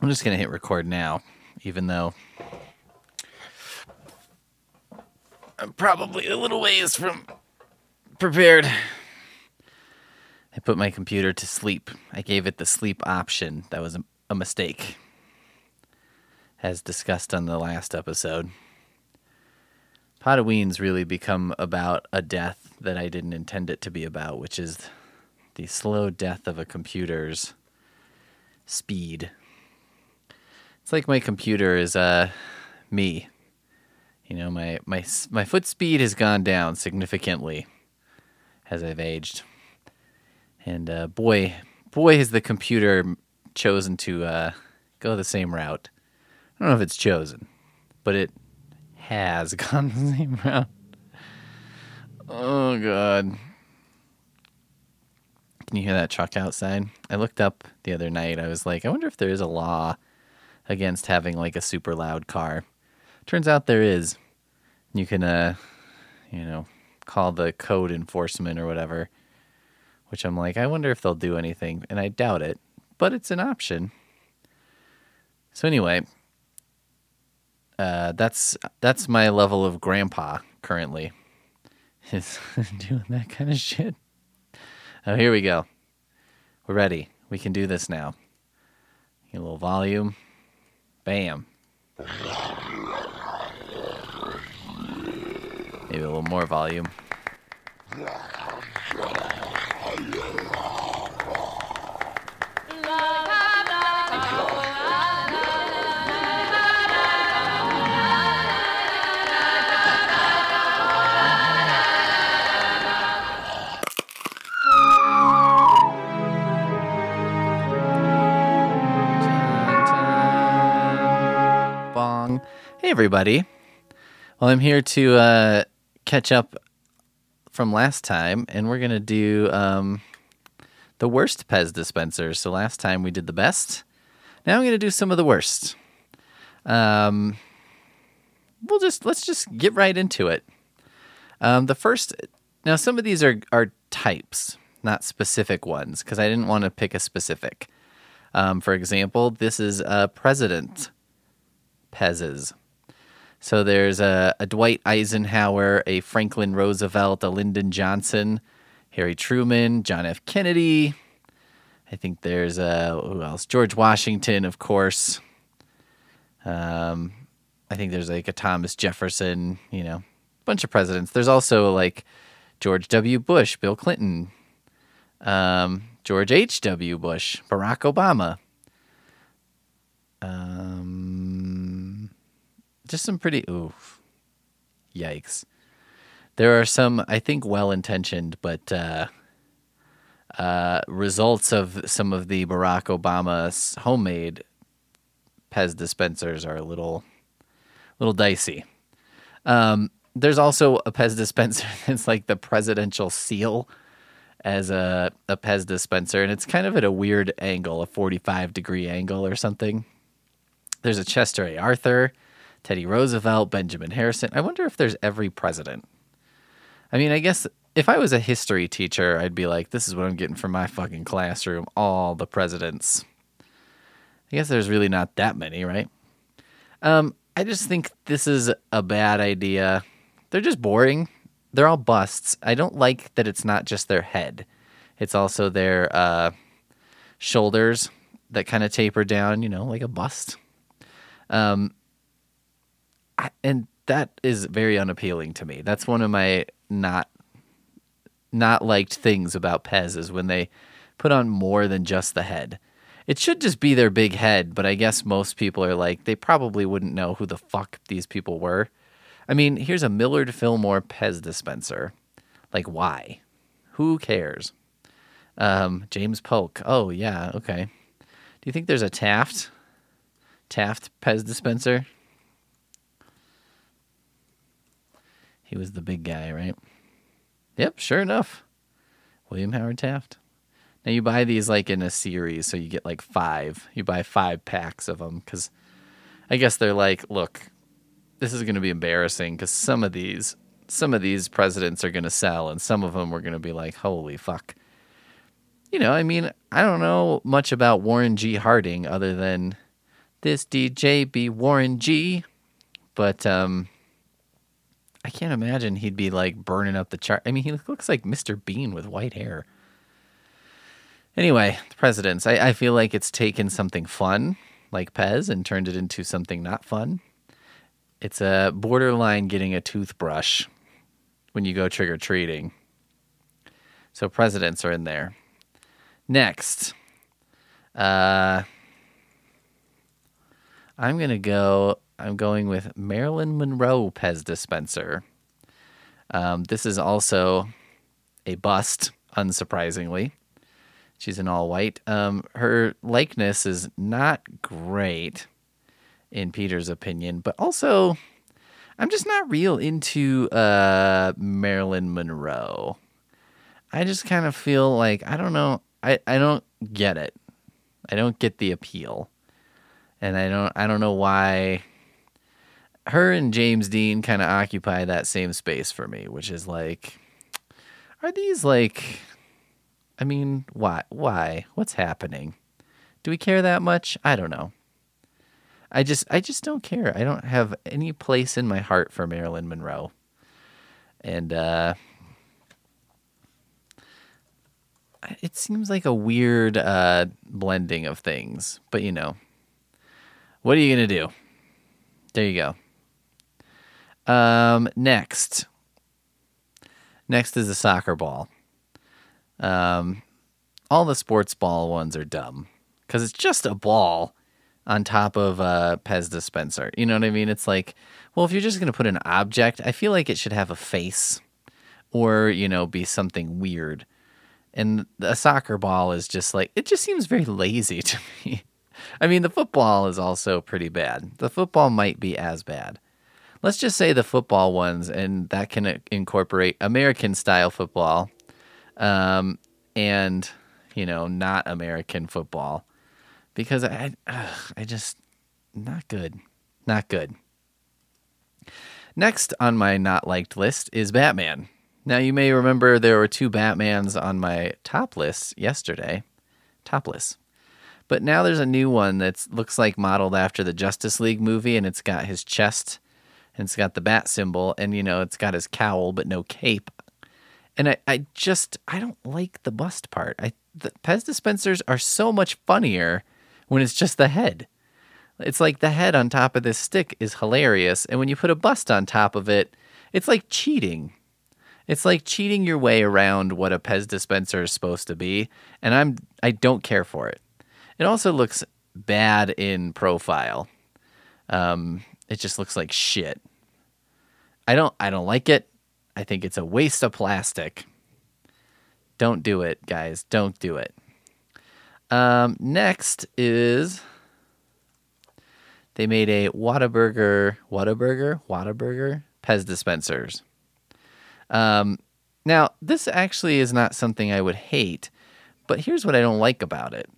I'm just going to hit record now, even though I'm probably a little ways from prepared. I put my computer to sleep. I gave it the sleep option. That was a, a mistake, as discussed on the last episode. Podoween's really become about a death that I didn't intend it to be about, which is the slow death of a computer's speed. It's like my computer is uh me. You know, my my my foot speed has gone down significantly as I've aged. And uh, boy, boy has the computer chosen to uh, go the same route. I don't know if it's chosen, but it has gone the same route. Oh god. Can you hear that truck outside? I looked up the other night. I was like, I wonder if there is a law against having like a super loud car. Turns out there is. You can uh you know, call the code enforcement or whatever. Which I'm like, I wonder if they'll do anything, and I doubt it, but it's an option. So anyway, uh, that's that's my level of grandpa currently. Is doing that kind of shit. Oh, here we go. We're ready. We can do this now. Get a little volume. Bam. Maybe a little more volume. Bong. Hey, everybody. Well, I'm here to uh, catch up from last time, and we're going to do um, the worst Pez dispensers. So last time we did the best. Now I'm going to do some of the worst. Um, we'll just let's just get right into it. Um, the first, now some of these are are types, not specific ones, because I didn't want to pick a specific. Um, for example, this is a president Pez's. So there's a, a Dwight Eisenhower, a Franklin Roosevelt, a Lyndon Johnson, Harry Truman, John F. Kennedy. I think there's a who else? George Washington, of course. Um, I think there's like a Thomas Jefferson. You know, bunch of presidents. There's also like George W. Bush, Bill Clinton, um, George H. W. Bush, Barack Obama. Um, just some pretty oof, yikes. There are some, I think, well-intentioned, but uh, uh, results of some of the Barack Obama's homemade Pez dispensers are a little, little dicey. Um, there's also a Pez dispenser that's like the presidential seal as a, a Pez dispenser, and it's kind of at a weird angle, a 45 degree angle or something. There's a Chester A. Arthur, Teddy Roosevelt, Benjamin Harrison. I wonder if there's every president. I mean, I guess if I was a history teacher, I'd be like, this is what I'm getting from my fucking classroom all the presidents. I guess there's really not that many, right? Um, I just think this is a bad idea. They're just boring. They're all busts. I don't like that it's not just their head, it's also their uh, shoulders that kind of taper down, you know, like a bust. Um, and that is very unappealing to me. That's one of my not not liked things about Pez is when they put on more than just the head. It should just be their big head, but I guess most people are like they probably wouldn't know who the fuck these people were. I mean, here's a Millard Fillmore Pez dispenser. Like why? Who cares? Um, James Polk. Oh yeah, okay. Do you think there's a Taft? Taft Pez dispenser? He was the big guy, right? Yep, sure enough. William Howard Taft. Now you buy these like in a series, so you get like five. You buy five packs of them because I guess they're like, look, this is going to be embarrassing because some of these, some of these presidents are going to sell, and some of them we're going to be like, holy fuck. You know, I mean, I don't know much about Warren G. Harding other than this DJ be Warren G, but um, I can't imagine he'd be like burning up the chart. I mean, he looks like Mr. Bean with white hair. Anyway, the presidents. I, I feel like it's taken something fun, like Pez, and turned it into something not fun. It's a borderline getting a toothbrush when you go trick or treating. So presidents are in there. Next, uh, I'm gonna go. I'm going with Marilyn Monroe Pez dispenser. Um, this is also a bust, unsurprisingly. She's in all white. Um, her likeness is not great, in Peter's opinion, but also, I'm just not real into uh, Marilyn Monroe. I just kind of feel like I don't know. I, I don't get it. I don't get the appeal, and I don't I don't know why. Her and James Dean kind of occupy that same space for me, which is like, are these like I mean, why? Why? What's happening? Do we care that much? I don't know. I just I just don't care. I don't have any place in my heart for Marilyn Monroe. And uh it seems like a weird uh blending of things, but you know. What are you to do? There you go. Um next. Next is a soccer ball. Um, all the sports ball ones are dumb because it's just a ball on top of a Pez dispenser. You know what I mean? It's like, well, if you're just going to put an object, I feel like it should have a face or, you know, be something weird. And a soccer ball is just like, it just seems very lazy to me. I mean, the football is also pretty bad. The football might be as bad. Let's just say the football ones, and that can incorporate American style football um, and you know not American football because I ugh, I just not good, not good. Next on my not liked list is Batman. Now you may remember there were two Batmans on my top list yesterday, topless. But now there's a new one that looks like modeled after the Justice League movie, and it's got his chest, and it's got the bat symbol, and you know it's got his cowl but no cape and I, I just I don't like the bust part. I the Pez dispensers are so much funnier when it's just the head. It's like the head on top of this stick is hilarious, and when you put a bust on top of it, it's like cheating. It's like cheating your way around what a Pez dispenser is supposed to be, and I'm I don't care for it. It also looks bad in profile. Um, it just looks like shit. I don't I don't like it. I think it's a waste of plastic. Don't do it, guys. Don't do it. Um, next is they made a Whataburger, Whataburger, Whataburger Pez dispensers. Um, now, this actually is not something I would hate, but here's what I don't like about it.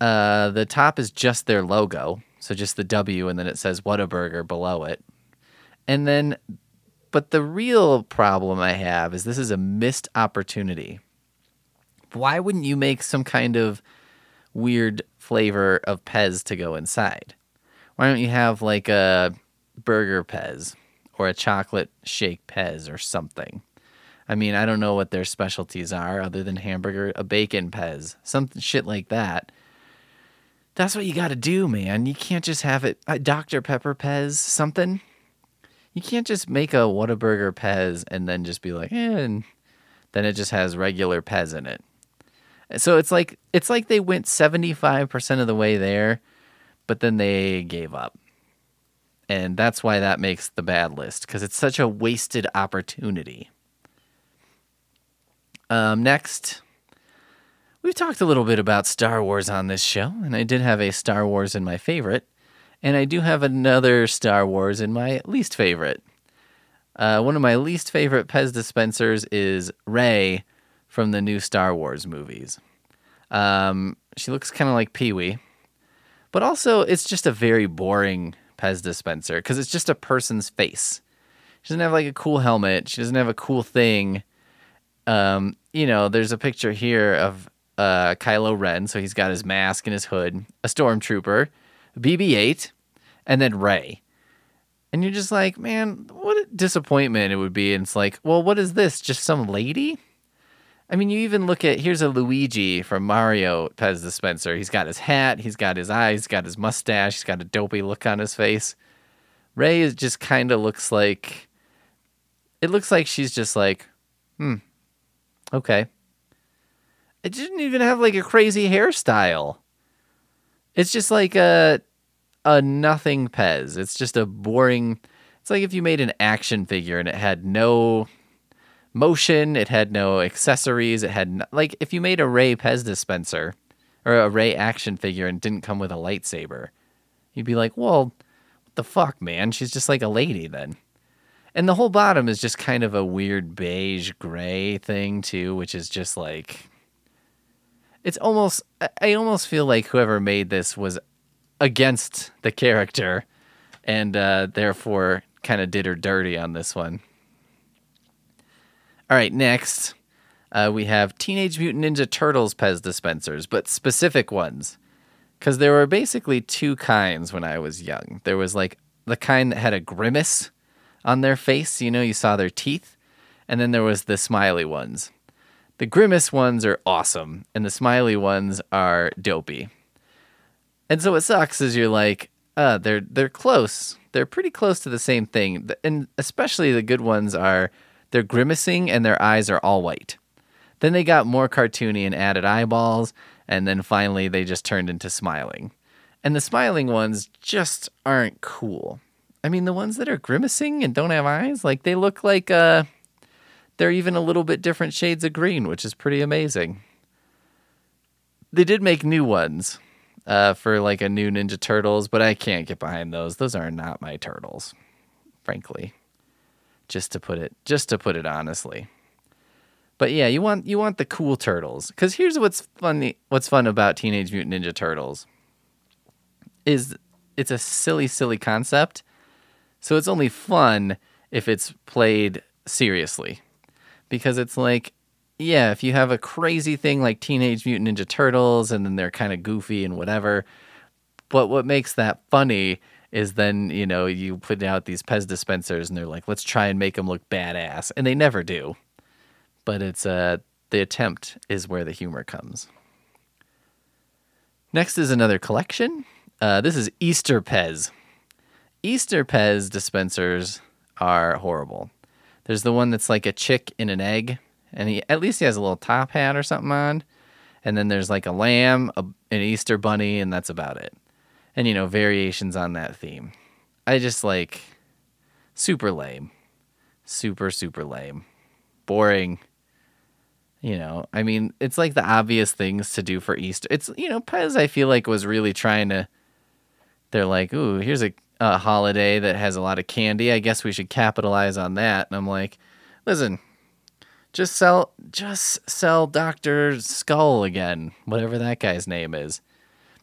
Uh, the top is just their logo, so just the W, and then it says Whataburger below it. And then but the real problem I have is this is a missed opportunity. Why wouldn't you make some kind of weird flavor of Pez to go inside? Why don't you have like a burger Pez or a chocolate shake Pez or something? I mean, I don't know what their specialties are other than hamburger, a bacon Pez, some shit like that. That's what you got to do, man. You can't just have it a Dr. Pepper Pez, something you can't just make a Whataburger Pez and then just be like, eh, and then it just has regular Pez in it. So it's like it's like they went 75% of the way there, but then they gave up. And that's why that makes the bad list because it's such a wasted opportunity. Um, next, we've talked a little bit about Star Wars on this show, and I did have a Star Wars in my favorite. And I do have another Star Wars in my least favorite. Uh, one of my least favorite Pez dispensers is Rey from the new Star Wars movies. Um, she looks kind of like Pee Wee, but also it's just a very boring Pez dispenser because it's just a person's face. She doesn't have like a cool helmet. She doesn't have a cool thing. Um, you know, there's a picture here of uh, Kylo Ren, so he's got his mask and his hood, a stormtrooper BB-8, and then Rey. And you're just like, man, what a disappointment it would be. And it's like, well, what is this? Just some lady? I mean, you even look at here's a Luigi from Mario Pez dispenser. He's got his hat, he's got his eyes, he's got his mustache, he's got a dopey look on his face. Rey is just kind of looks like it looks like she's just like, hmm, okay. It didn't even have like a crazy hairstyle. It's just like a a nothing Pez. It's just a boring. It's like if you made an action figure and it had no motion, it had no accessories, it had no, like if you made a Rey Pez dispenser or a Rey action figure and didn't come with a lightsaber, you'd be like, well, what the fuck, man? She's just like a lady then. And the whole bottom is just kind of a weird beige gray thing too, which is just like it's almost I almost feel like whoever made this was against the character and uh, therefore kind of did her dirty on this one. All right, next uh, we have Teenage Mutant Ninja Turtles Pez dispensers, but specific ones. Because there were basically two kinds when I was young. There was like the kind that had a grimace on their face, you know, you saw their teeth. And then there was the smiley ones. The grimace ones are awesome, and the smiley ones are dopey. And so what sucks is you're like, uh, they're they're close. They're pretty close to the same thing. And especially the good ones are they're grimacing and their eyes are all white. Then they got more cartoony and added eyeballs, and then finally they just turned into smiling. And the smiling ones just aren't cool. I mean, the ones that are grimacing and don't have eyes, like they look like uh they're even a little bit different shades of green, which is pretty amazing. They did make new ones uh, for like a new Ninja Turtles, but I can't get behind those. Those are not my turtles, frankly. Just to put it, just to put it honestly. But yeah, you want you want the cool turtles because here's what's funny. What's fun about Teenage Mutant Ninja Turtles is it's a silly, silly concept. So it's only fun if it's played seriously, because it's like yeah, if you have a crazy thing like Teenage Mutant Ninja Turtles and then they're kind of goofy and whatever, but what makes that funny is then, you know, you put out these Pez dispensers and they're like, let's try and make them look badass. And they never do. But it's uh the attempt is where the humor comes. Next is another collection. Uh, this is Easter Pez. Easter Pez dispensers are horrible. There's the one that's like a chick in an egg and he at least he has a little top hat or something on. And then there's like a lamb, a, an Easter bunny, and that's about it. And you know, variations on that theme. I just like super lame. Super super lame. Boring. You know, I mean, it's like the obvious things to do for Easter. It's you know, Pez I feel like was really trying to they're like, "Ooh, here's a, a holiday that has a lot of candy. I guess we should capitalize on that." And I'm like, "Listen, just sell just sell Dr. Skull again, whatever that guy's name is.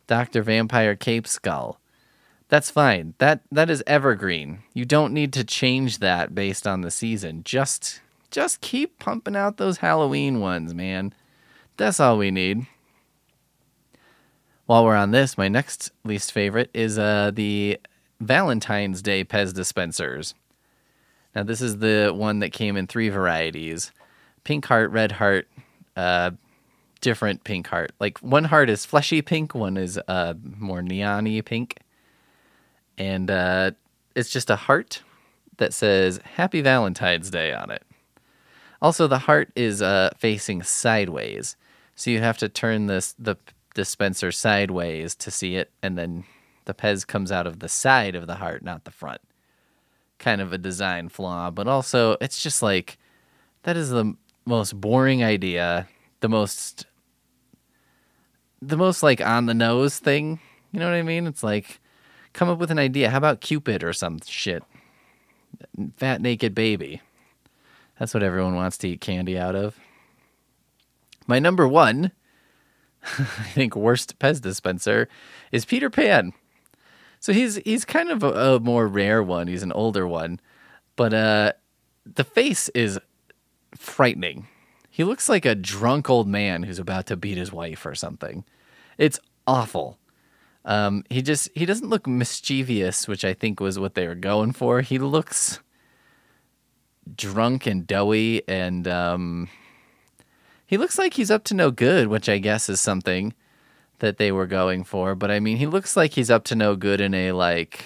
Dr. Vampire Cape Skull. That's fine. That that is evergreen. You don't need to change that based on the season. Just just keep pumping out those Halloween ones, man. That's all we need. While we're on this, my next least favorite is uh, the Valentine's Day Pez dispensers. Now, this is the one that came in three varieties pink heart, red heart, uh, different pink heart. Like one heart is fleshy pink, one is uh, more neony pink, and uh, it's just a heart that says "Happy Valentine's Day" on it. Also, the heart is uh, facing sideways, so you have to turn this the dispenser sideways to see it, and then the Pez comes out of the side of the heart, not the front. Kind of a design flaw, but also it's just like that is the most boring idea, the most the most like on the nose thing. You know what I mean? It's like come up with an idea. How about Cupid or some shit? Fat naked baby. That's what everyone wants to eat candy out of. My number one, I think worst Pez dispenser is Peter Pan. So he's he's kind of a, a more rare one. He's an older one, but uh, the face is frightening. He looks like a drunk old man who's about to beat his wife or something. It's awful. Um, he just he doesn't look mischievous, which I think was what they were going for. He looks drunk and doughy, and um, he looks like he's up to no good, which I guess is something that they were going for. But I mean, he looks like he's up to no good in a like,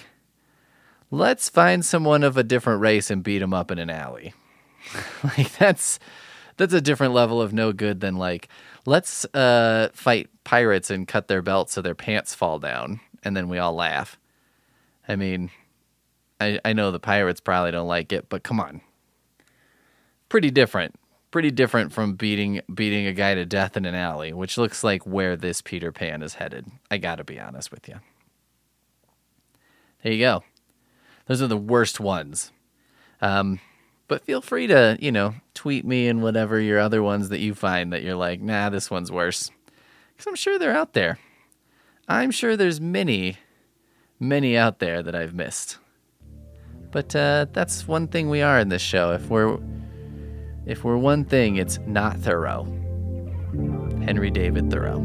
let's find someone of a different race and beat him up in an alley. like that's that's a different level of no good than like let's uh, fight pirates and cut their belts so their pants fall down and then we all laugh. I mean, I I know the pirates probably don't like it, but come on. Pretty different. Pretty different from beating beating a guy to death in an alley, which looks like where this Peter Pan is headed. I got to be honest with you. There you go. Those are the worst ones. Um, but feel free to, you know, tweet me and whatever your other ones that you find that you're like, nah, this one's worse. Because I'm sure they're out there. I'm sure there's many, many out there that I've missed. But uh, that's one thing we are in this show. If we're if we're one thing, it's not Thoreau. Henry David Thoreau.